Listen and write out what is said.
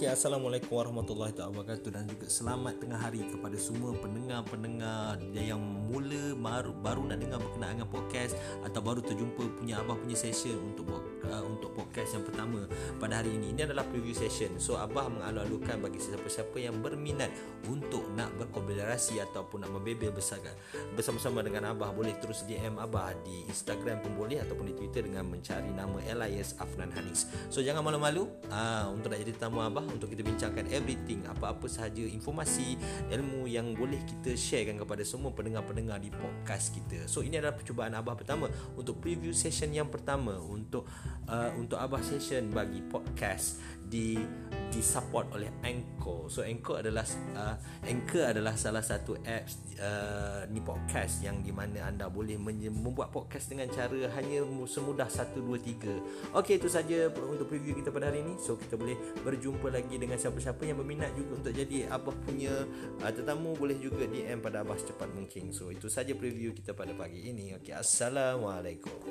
Assalamualaikum warahmatullahi wabarakatuh dan juga selamat tengah hari kepada semua pendengar-pendengar yang mula baru, baru nak dengar berkenaan dengan podcast atau baru terjumpa punya Abah punya session untuk uh, untuk podcast yang pertama pada hari ini. Ini adalah preview session. So Abah mengalu-alukan bagi sesiapa-siapa yang berminat untuk nak berkolaborasi ataupun nak membebel bersama bersama-sama dengan Abah boleh terus DM Abah di Instagram pun boleh ataupun di Twitter dengan mencari nama Elias Afnan Hanis. So jangan malu-malu uh, untuk nak jadi tetamu Abah untuk kita bincangkan everything apa-apa sahaja informasi ilmu yang boleh kita sharekan kepada semua pendengar-pendengar di podcast kita. So ini adalah percubaan Abah pertama untuk preview session yang pertama untuk uh, untuk Abah session bagi podcast di di support oleh Anchor. So Anchor adalah uh, Anchor adalah salah satu apps uh, ni podcast yang di mana anda boleh membuat podcast dengan cara hanya semudah 1 2 3. Okey itu saja untuk preview kita pada hari ini. So kita boleh berjumpa lagi dengan siapa-siapa yang berminat juga untuk jadi abah punya uh, tetamu boleh juga DM pada abah secepat mungkin. So itu saja preview kita pada pagi ini. Okey assalamualaikum.